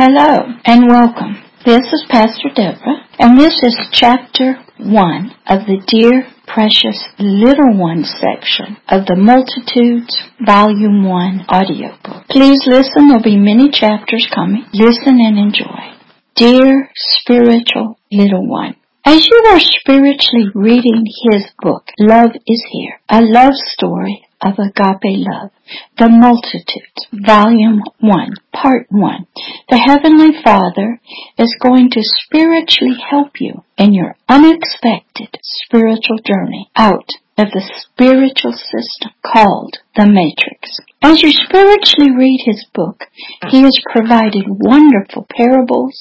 Hello and welcome. This is Pastor Deborah, and this is chapter one of the Dear Precious Little One section of the Multitudes Volume 1 audiobook. Please listen, there'll be many chapters coming. Listen and enjoy. Dear Spiritual Little One, as you are spiritually reading his book, Love is Here, a love story of agape love. The Multitudes, Volume 1, Part 1. The Heavenly Father is going to spiritually help you in your unexpected spiritual journey out of the spiritual system called the Matrix. As you spiritually read his book, he has provided wonderful parables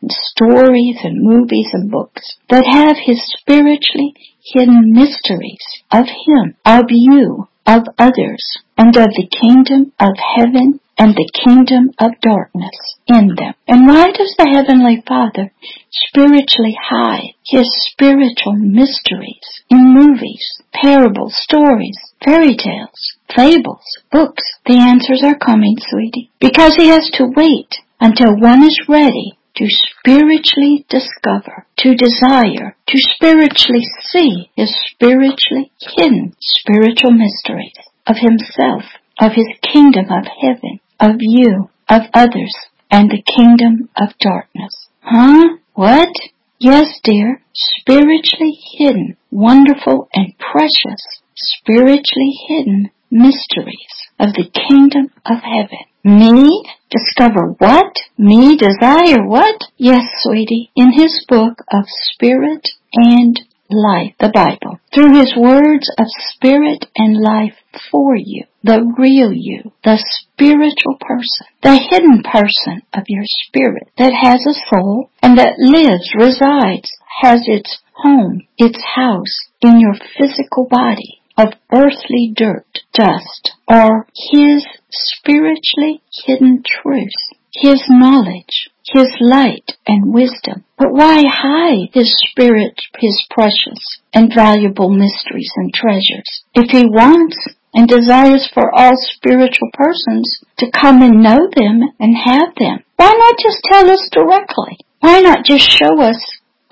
and stories and movies and books that have his spiritually hidden mysteries of him, of you, of others, and of the kingdom of heaven and the kingdom of darkness in them. And why does the Heavenly Father spiritually hide His spiritual mysteries in movies, parables, stories, fairy tales, fables, books? The answers are coming, sweetie. Because He has to wait until one is ready to spiritually discover, to desire, to spiritually see his spiritually hidden spiritual mysteries of himself, of his kingdom of heaven, of you, of others, and the kingdom of darkness. Huh? What? Yes, dear, spiritually hidden, wonderful and precious, spiritually hidden mysteries of the kingdom of heaven. Me? Discover what? Me desire what? Yes, sweetie, in his book of spirit and life, the Bible, through his words of spirit and life for you, the real you, the spiritual person, the hidden person of your spirit that has a soul and that lives, resides, has its home, its house in your physical body of earthly dirt, dust, or his spiritually hidden truth, his knowledge, his light and wisdom. But why hide his spirit, his precious and valuable mysteries and treasures? If he wants and desires for all spiritual persons to come and know them and have them, why not just tell us directly? Why not just show us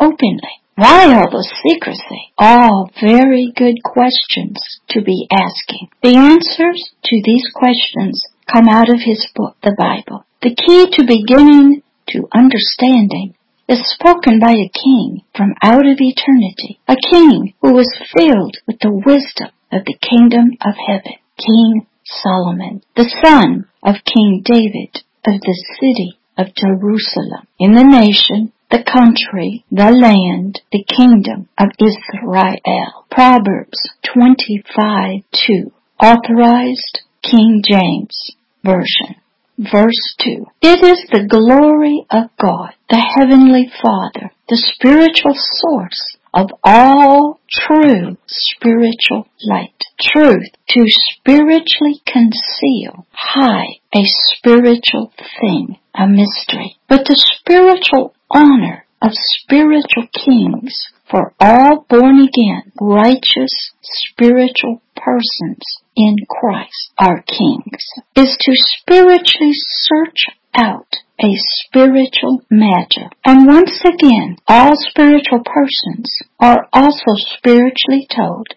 openly? Why all the secrecy? All very good questions to be asking. The answers to these questions come out of his book, the Bible. The key to beginning to understanding is spoken by a king from out of eternity, a king who was filled with the wisdom of the kingdom of heaven, King Solomon, the son of King David of the city of Jerusalem, in the nation the country, the land, the kingdom of Israel. Proverbs 25 2. Authorized King James Version. Verse 2. It is the glory of God, the Heavenly Father, the spiritual source of all true spiritual light. Truth to spiritually conceal, hide a spiritual thing, a mystery. But the spiritual honor of spiritual kings for all born again, righteous, spiritual persons in Christ, our kings, is to spiritually search out a spiritual matter. And once again, all spiritual persons are also spiritually told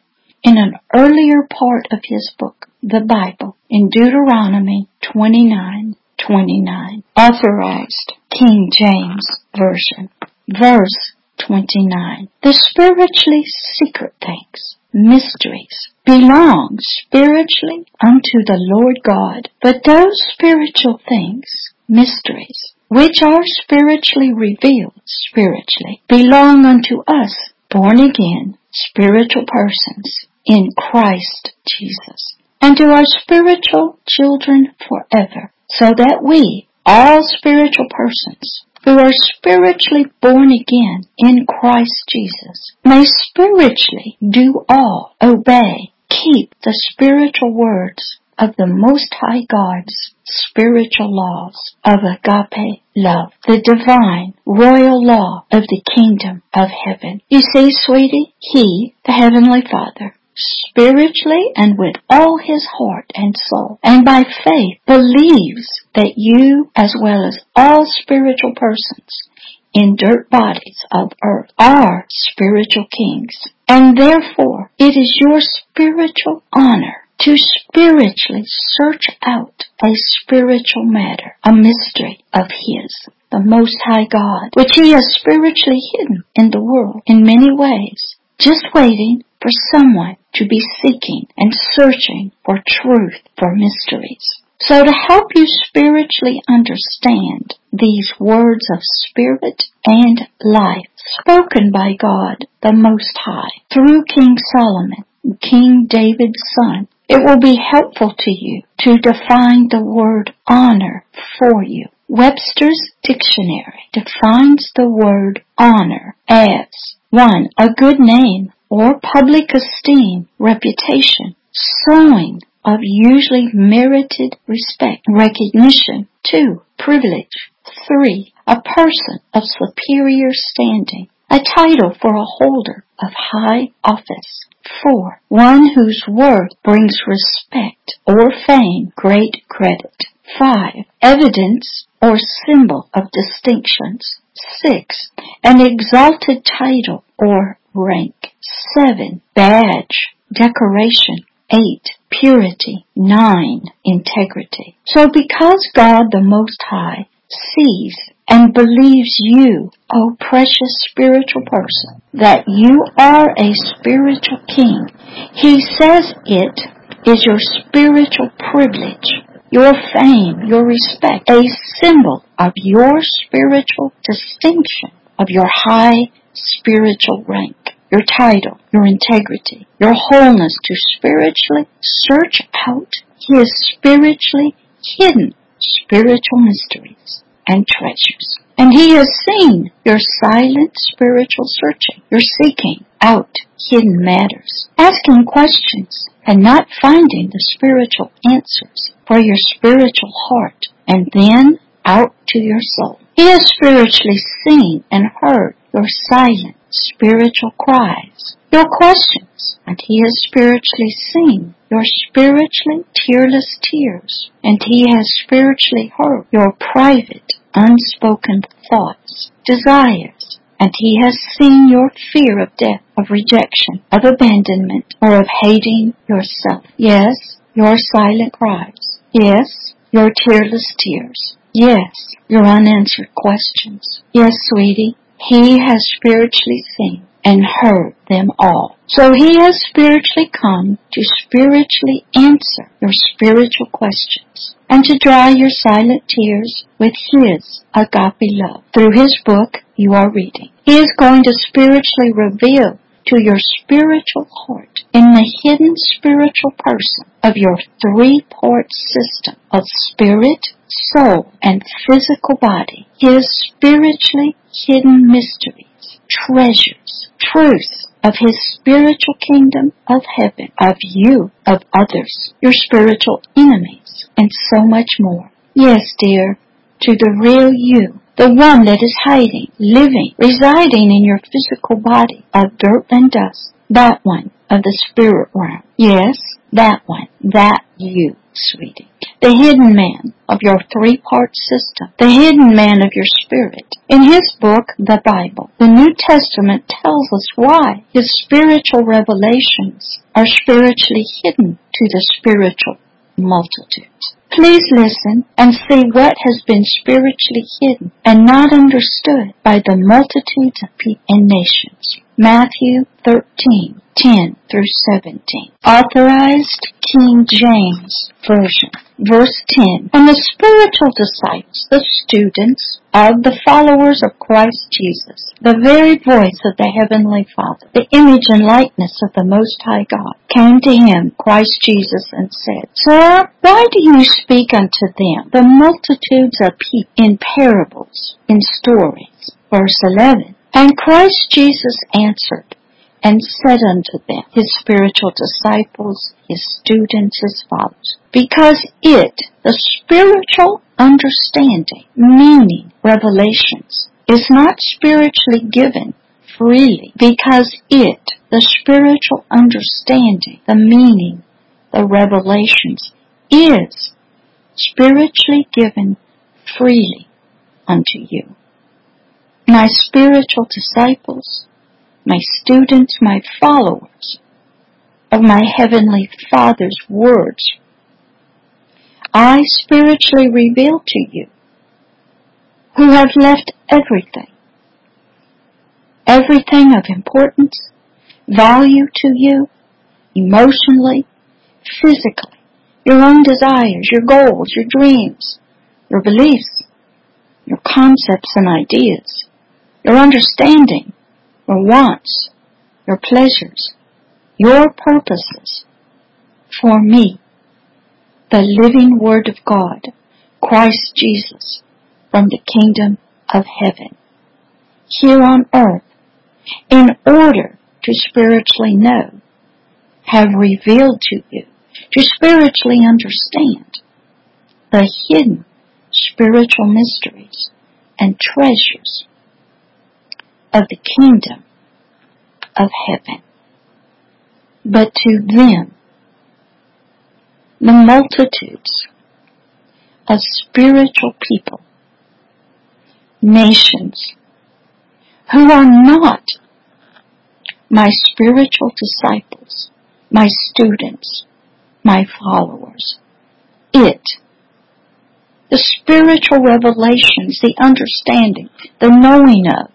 in an earlier part of his book, the Bible, in Deuteronomy 29, 29, authorized King James Version. Verse 29. The spiritually secret things, mysteries, belong spiritually unto the Lord God. But those spiritual things, mysteries, which are spiritually revealed spiritually, belong unto us, born again, spiritual persons in Christ Jesus, and to our spiritual children forever, so that we, all spiritual persons, who are spiritually born again in Christ Jesus may spiritually do all, obey, keep the spiritual words of the Most High God's spiritual laws of agape love, the divine royal law of the kingdom of heaven. You see, sweetie, He, the Heavenly Father, spiritually and with all his heart and soul, and by faith believes that you, as well as all spiritual persons, in dirt bodies of earth are spiritual kings. And therefore, it is your spiritual honor to spiritually search out a spiritual matter, a mystery of His, the Most High God, which He has spiritually hidden in the world in many ways, just waiting for someone to be seeking and searching for truth, for mysteries. So to help you spiritually understand these words of spirit and life spoken by God the Most High through King Solomon, King David's son, it will be helpful to you to define the word honor for you. Webster's dictionary defines the word honor as one, a good name or public esteem, reputation, sowing of usually merited respect, recognition. Two, privilege. Three, a person of superior standing, a title for a holder of high office. Four, one whose worth brings respect or fame, great credit. Five, evidence or symbol of distinctions. Six, an exalted title or rank. Seven, badge, decoration. Eight, purity. Nine, integrity. So because God the Most High sees and believes you, O precious spiritual person, that you are a spiritual king, He says it is your spiritual privilege, your fame, your respect, a symbol of your spiritual distinction, of your high spiritual rank your title, your integrity, your wholeness to spiritually search out His spiritually hidden spiritual mysteries and treasures. And He has seen your silent spiritual searching, your seeking out hidden matters, asking questions and not finding the spiritual answers for your spiritual heart and then out to your soul. He has spiritually seen and heard your silent spiritual cries, your questions, and He has spiritually seen your spiritually tearless tears, and He has spiritually heard your private, unspoken thoughts, desires, and He has seen your fear of death, of rejection, of abandonment, or of hating yourself. Yes, your silent cries. Yes, your tearless tears. Yes, your unanswered questions. Yes, sweetie, he has spiritually seen and heard them all. So he has spiritually come to spiritually answer your spiritual questions and to dry your silent tears with his agape love. Through his book you are reading. He is going to spiritually reveal to your spiritual heart in the hidden spiritual person of your three-part system of spirit, soul, and physical body, his spiritually hidden mysteries, treasures, truths of his spiritual kingdom of heaven, of you, of others, your spiritual enemies, and so much more. Yes, dear, to the real you, the one that is hiding, living, residing in your physical body of dirt and dust, that one of the spirit realm. Yes, that one, that you, sweetie. The hidden man of your three-part system. The hidden man of your spirit. In his book, the Bible, the New Testament tells us why his spiritual revelations are spiritually hidden to the spiritual multitudes. Please listen and see what has been spiritually hidden and not understood by the multitudes of people and nations. Matthew 13, 10 through 17. Authorized King James Version. Verse 10. And the spiritual disciples, the students of the followers of Christ Jesus, the very voice of the Heavenly Father, the image and likeness of the Most High God, came to him, Christ Jesus, and said, Sir, why do you speak unto them, the multitudes of people, in parables, in stories? Verse 11. And Christ Jesus answered and said unto them, his spiritual disciples, his students, his follows. Because it, the spiritual understanding, meaning, revelations, is not spiritually given freely because it, the spiritual understanding, the meaning, the revelations is spiritually given freely unto you. My spiritual disciples, my students, my followers of my Heavenly Father's words, I spiritually reveal to you who have left everything, everything of importance, value to you, emotionally, physically, your own desires, your goals, your dreams, your beliefs, your concepts and ideas, your understanding, your wants, your pleasures, your purposes for me, the living Word of God, Christ Jesus, from the kingdom of heaven, here on earth, in order to spiritually know, have revealed to you, to spiritually understand the hidden spiritual mysteries and treasures of the kingdom of heaven. But to them, the multitudes of spiritual people, nations, who are not my spiritual disciples, my students, my followers. It, the spiritual revelations, the understanding, the knowing of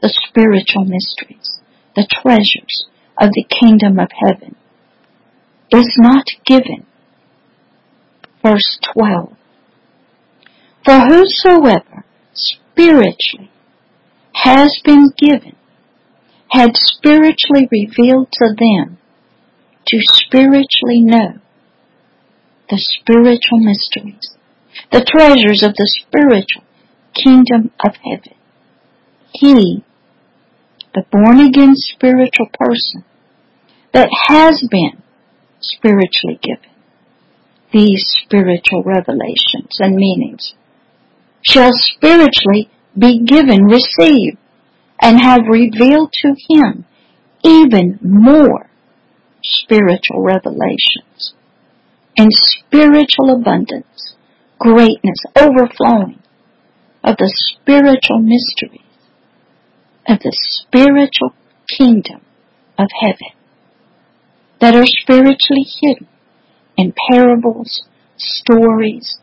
the spiritual mysteries, the treasures of the kingdom of heaven, is not given. Verse 12. For whosoever spiritually has been given had spiritually revealed to them to spiritually know the spiritual mysteries, the treasures of the spiritual kingdom of heaven. He, the born again spiritual person that has been spiritually given these spiritual revelations and meanings shall spiritually be given, receive, and have revealed to him even more spiritual revelations and spiritual abundance, greatness, overflowing of the spiritual mysteries of the spiritual kingdom of heaven that are spiritually hidden in parables, stories,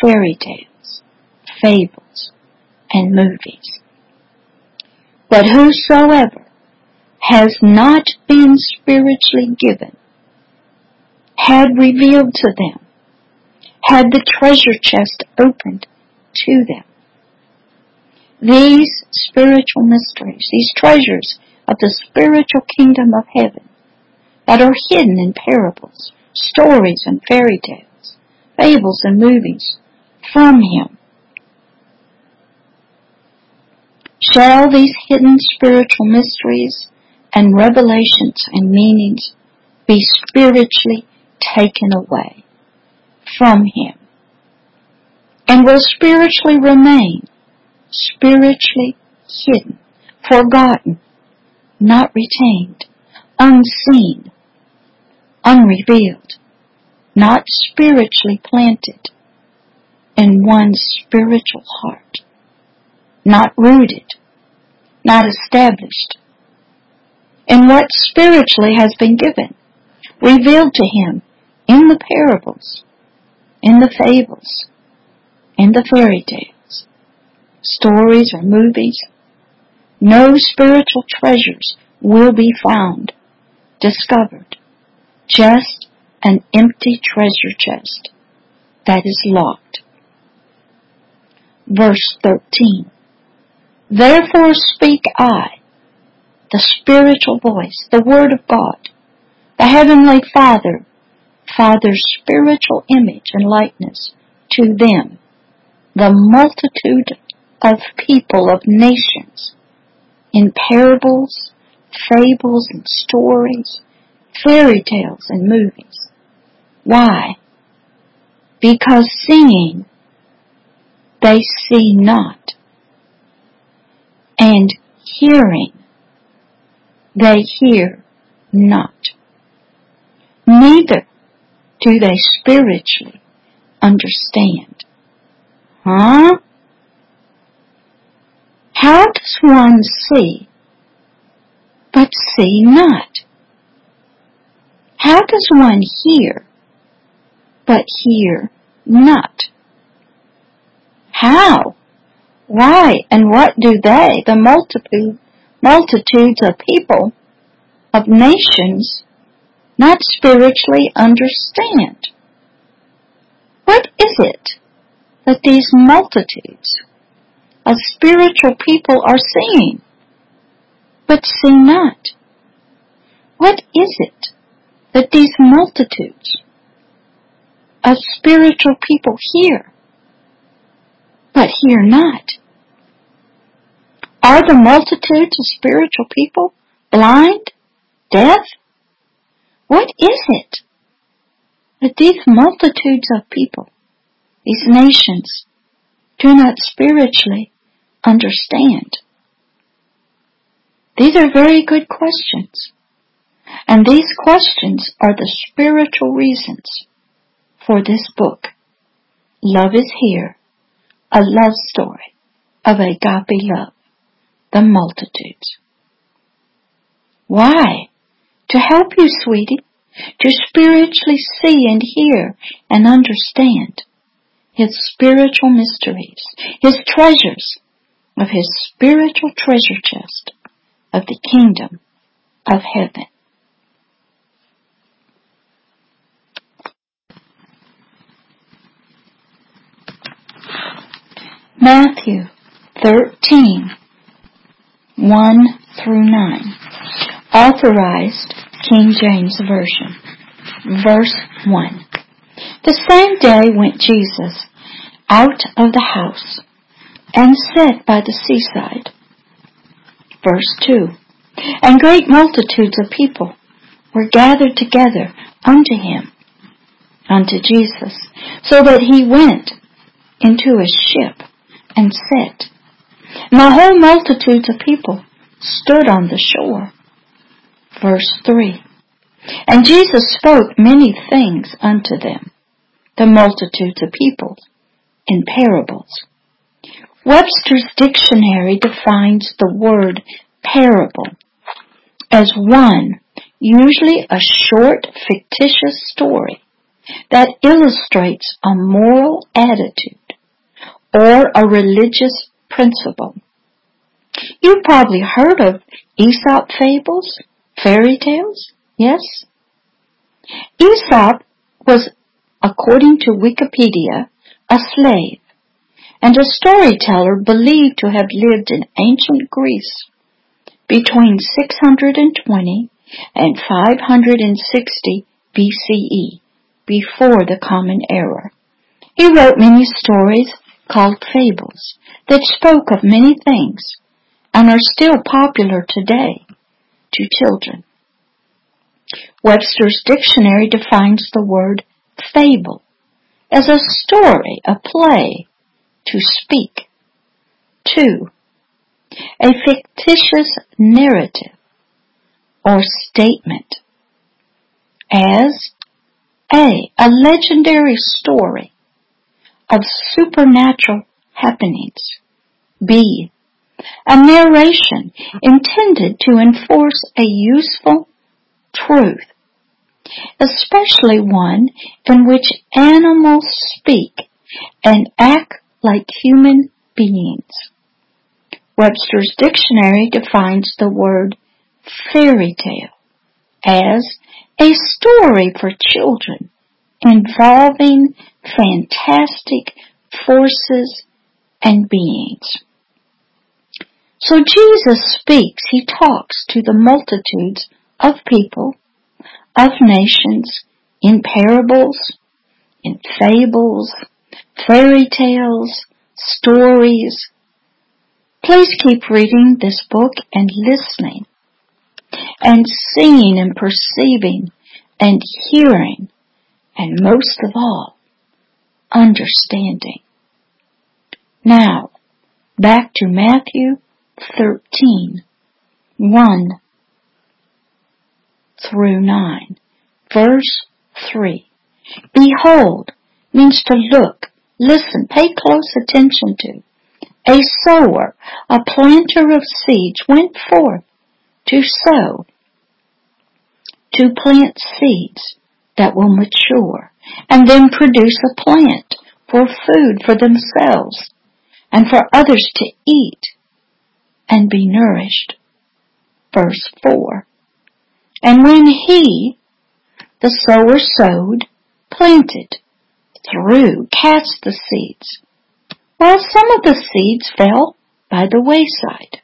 fairy tales, fables, and movies. But whosoever has not been spiritually given had revealed to them, had the treasure chest opened to them. These spiritual mysteries, these treasures of the spiritual kingdom of heaven that are hidden in parables, stories and fairy tales, fables and movies from him. Shall these hidden spiritual mysteries and revelations and meanings be spiritually taken away from him? And will spiritually remain spiritually hidden, forgotten, not retained, unseen, unrevealed, not spiritually planted in one's spiritual heart not rooted, not established in what spiritually has been given, revealed to him in the parables, in the fables, in the fairy tales, stories or movies. No spiritual treasures will be found, discovered, just an empty treasure chest that is locked. Verse 13. Therefore speak I, the spiritual voice, the Word of God, the Heavenly Father, Father's spiritual image and likeness to them, the multitude of people, of nations, in parables, fables, and stories, fairy tales, and movies. Why? Because seeing, they see not and hearing, they hear not. Neither do they spiritually understand. Huh? How does one see but see not? How does one hear but hear not? How? Why and what do they, the multitude, multitudes of people, of nations, not spiritually understand? What is it that these multitudes of spiritual people are seeing, but see not? What is it that these multitudes of spiritual people hear, but hear not? Are the multitudes of spiritual people blind, deaf? What is it that these multitudes of people, these nations, do not spiritually understand? These are very good questions. And these questions are the spiritual reasons for this book. Love is here, a love story of agape love, the multitudes. Why? To help you, sweetie, to spiritually see and hear and understand his spiritual mysteries, his treasures of his spiritual treasure chest of the kingdom of heaven. Matthew 13, 1 through 9. Authorized King James Version. Verse 1. The same day went Jesus out of the house and sat by the seaside. Verse 2. And great multitudes of people were gathered together unto him, unto Jesus, so that he went into a ship and sat. And whole multitudes of people stood on the shore. Verse 3. And Jesus spoke many things unto them, the multitudes of people, in parables. Webster's dictionary defines the word parable as one, usually a short fictitious story that illustrates a moral attitude or a religious principle. You've probably heard of Aesop fables, fairy tales, yes? Aesop was, according to Wikipedia, a slave and a storyteller believed to have lived in ancient Greece between 620 and 560 BCE, before the Common Era. He wrote many stories called fables that spoke of many things and are still popular today to children. Webster's dictionary defines the word fable as a story, a play, to speak. Two, a fictitious narrative or statement as a, a legendary story of supernatural happenings. B. A narration intended to enforce a useful truth, especially one in which animals speak and act like human beings. Webster's dictionary defines the word fairy tale as a story for children involving fantastic forces and beings. So Jesus speaks, he talks to the multitudes of people, of nations, in parables, in fables, fairy tales, stories. Please keep reading this book and listening and seeing and perceiving and hearing and most of all, understanding. Now, back to Matthew 13, 1 through 9. Verse 3. Behold means to look, listen, pay close attention to. A sower, a planter of seeds went forth to sow, to plant seeds that will mature and then produce a plant for food for themselves and for others to eat and be nourished. Verse 4. And when he, the sower sowed, planted, threw, cast the seeds, while some of the seeds fell by the wayside,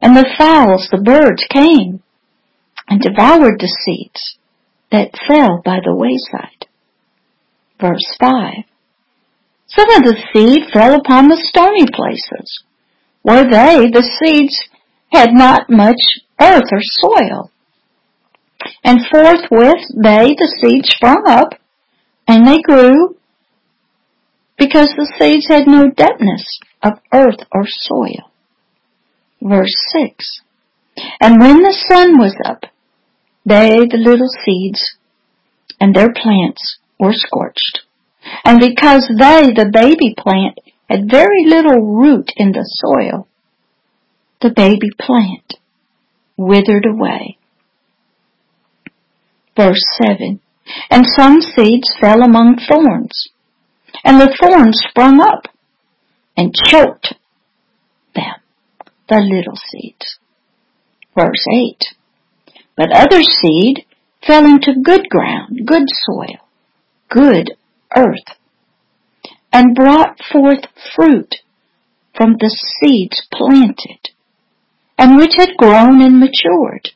and the fowls, the birds, came and devoured the seeds that fell by the wayside. Verse 5. Some of the seed fell upon the stony places, where they, the seeds, had not much earth or soil. And forthwith they, the seeds, sprung up, and they grew, because the seeds had no depthness of earth or soil. Verse 6. And when the sun was up, they, the little seeds, and their plants were scorched. And because they, the baby plant, had very little root in the soil, the baby plant withered away. Verse 7. And some seeds fell among thorns, and the thorns sprung up and choked them, the little seeds. Verse 8. But other seed fell into good ground, good soil, good earth, and brought forth fruit from the seeds planted, and which had grown and matured.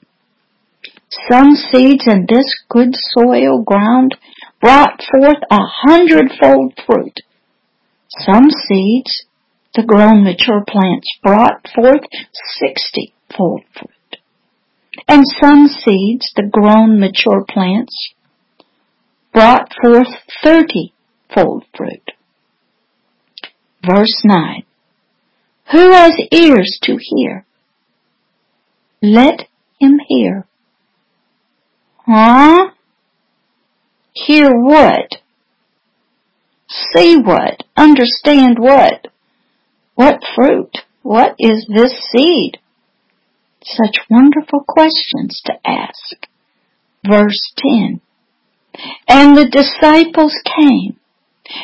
Some seeds in this good soil ground brought forth a hundredfold fruit. Some seeds, the grown mature plants, brought forth sixty-fold fruit. And some seeds, the grown mature plants, brought forth thirty-fold fruit. Verse 9. Who has ears to hear? Let him hear. Huh? Hear what? See what? Understand what? What fruit? What is this seed? Such wonderful questions to ask. Verse 10. And the disciples came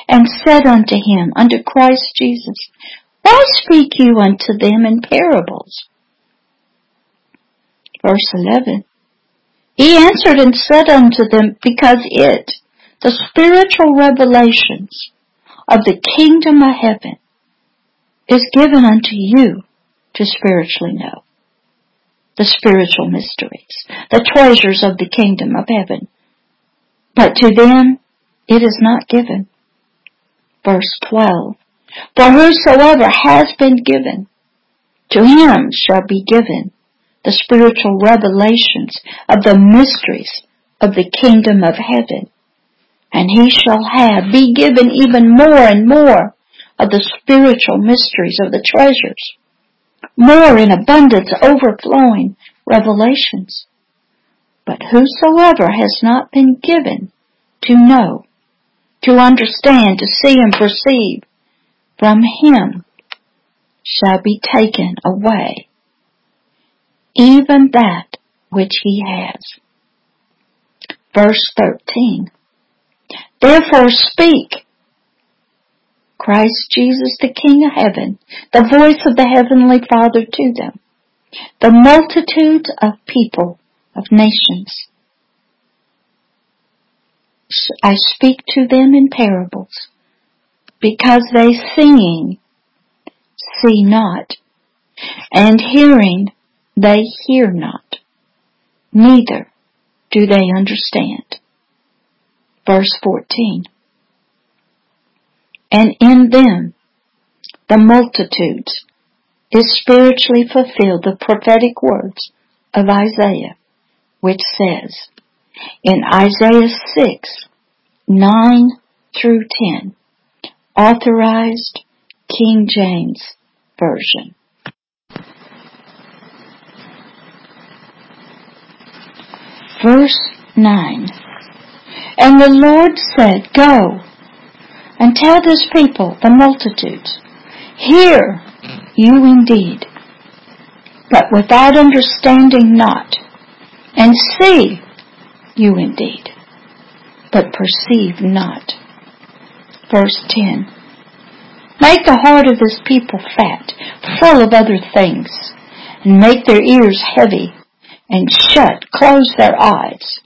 and said unto him, unto Christ Jesus, Why speak you unto them in parables? Verse 11. He answered and said unto them, Because it, the spiritual revelations of the kingdom of heaven, is given unto you to spiritually know. The spiritual mysteries, the treasures of the kingdom of heaven. But to them it is not given. Verse 12. For whosoever has been given, to him shall be given the spiritual revelations of the mysteries of the kingdom of heaven. And he shall have, be given even more and more of the spiritual mysteries of the treasures. More in abundance, overflowing revelations. But whosoever has not been given to know, to understand, to see and perceive, from him shall be taken away even that which he has. Verse 13. Therefore speak, Christ Jesus the King of heaven, the voice of the heavenly Father to them, the multitudes of people, of nations. I speak to them in parables, because they seeing see not, and hearing they hear not, neither do they understand. Verse 14. And in them, the multitudes, is spiritually fulfilled the prophetic words of Isaiah, which says, in Isaiah 6, 9 through 10, authorized King James Version. Verse 9. And the Lord said, Go and tell this people, the multitudes, Hear you indeed, but without understanding not, and see you indeed, but perceive not. Verse 10. Make the heart of this people fat, full of other things, and make their ears heavy, and shut, close their eyes,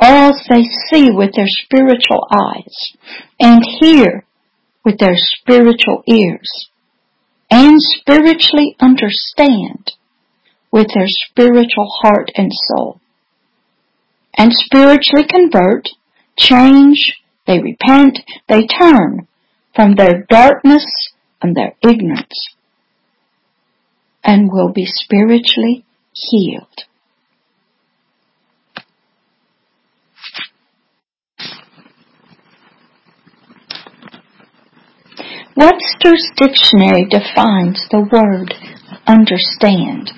or else they see with their spiritual eyes, and hear with their spiritual ears, and spiritually understand with their spiritual heart and soul, and spiritually convert, change, they repent, they turn from their darkness and their ignorance, and will be spiritually healed. Webster's dictionary defines the word understand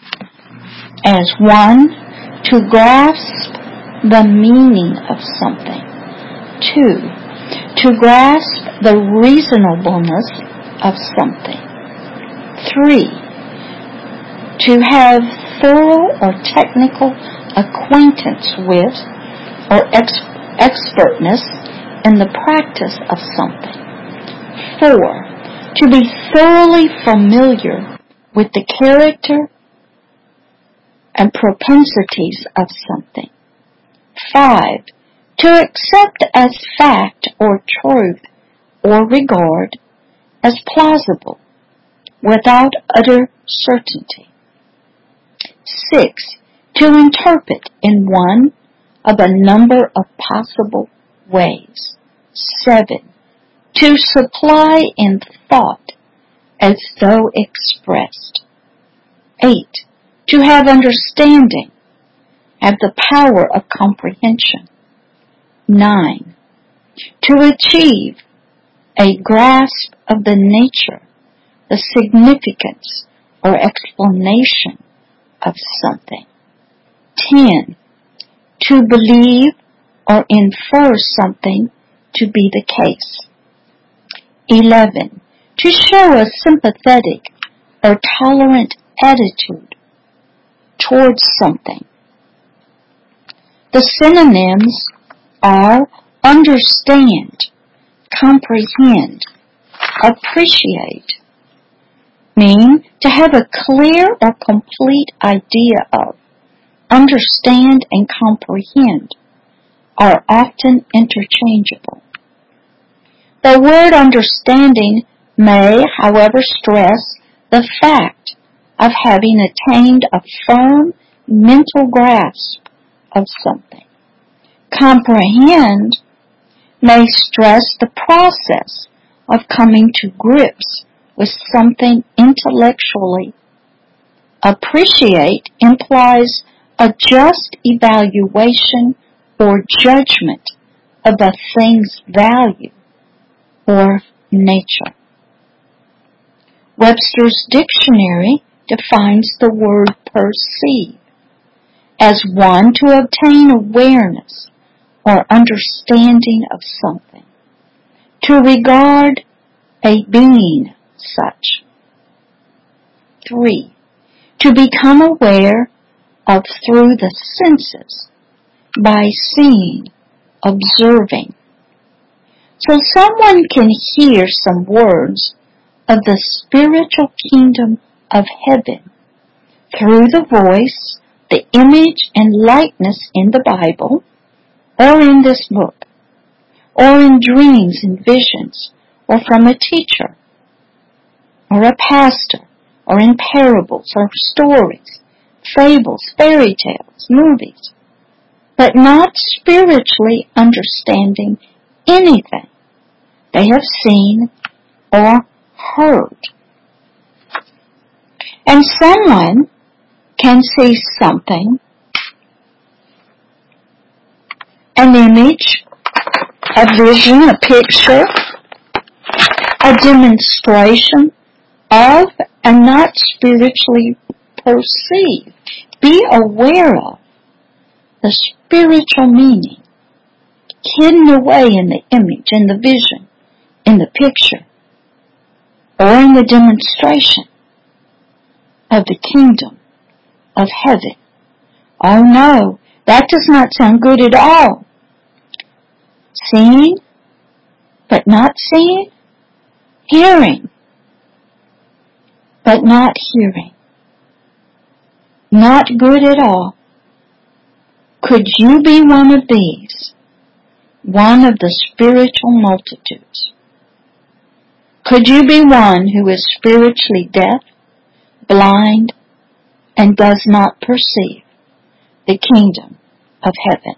as one, to grasp the meaning of something. Two, to grasp the reasonableness of something. Three, to have thorough or technical acquaintance with or ex- expertness in the practice of something. Four, to be thoroughly familiar with the character and propensities of something. Five, to accept as fact or truth or regard as plausible without utter certainty. Six, to interpret in one of a number of possible ways. Seven, to supply in thought as though expressed. Eight, to have understanding, have the power of comprehension. Nine, to achieve a grasp of the nature, the significance, or explanation of something. Ten, to believe or infer something to be the case. 11. To show a sympathetic or tolerant attitude towards something. The synonyms are understand, comprehend, appreciate, mean to have a clear or complete idea of, understand and comprehend are often interchangeable. The word understanding may, however, stress the fact of having attained a firm mental grasp of something. Comprehend may stress the process of coming to grips with something intellectually. Appreciate implies a just evaluation or judgment of a thing's value or nature. Webster's dictionary defines the word perceive as one to obtain awareness or understanding of something, to regard a being such. 3. To become aware of through the senses by seeing, observing, so someone can hear some words of the spiritual kingdom of heaven through the voice, the image and likeness in the Bible, or in this book, or in dreams and visions, or from a teacher, or a pastor, or in parables or stories, fables, fairy tales, movies, but not spiritually understanding anything they have seen or heard. And someone can see something, an image, a vision, a picture, a demonstration of and not spiritually perceive, be aware of the spiritual meaning hidden away in the image, in the vision, in the picture, or in the demonstration of the kingdom of heaven. Oh no, that does not sound good at all. Seeing, but not seeing. Hearing, but not hearing. Not good at all. Could you be one of these? One of the spiritual multitudes? Could you be one who is spiritually deaf, blind, and does not perceive the kingdom of heaven?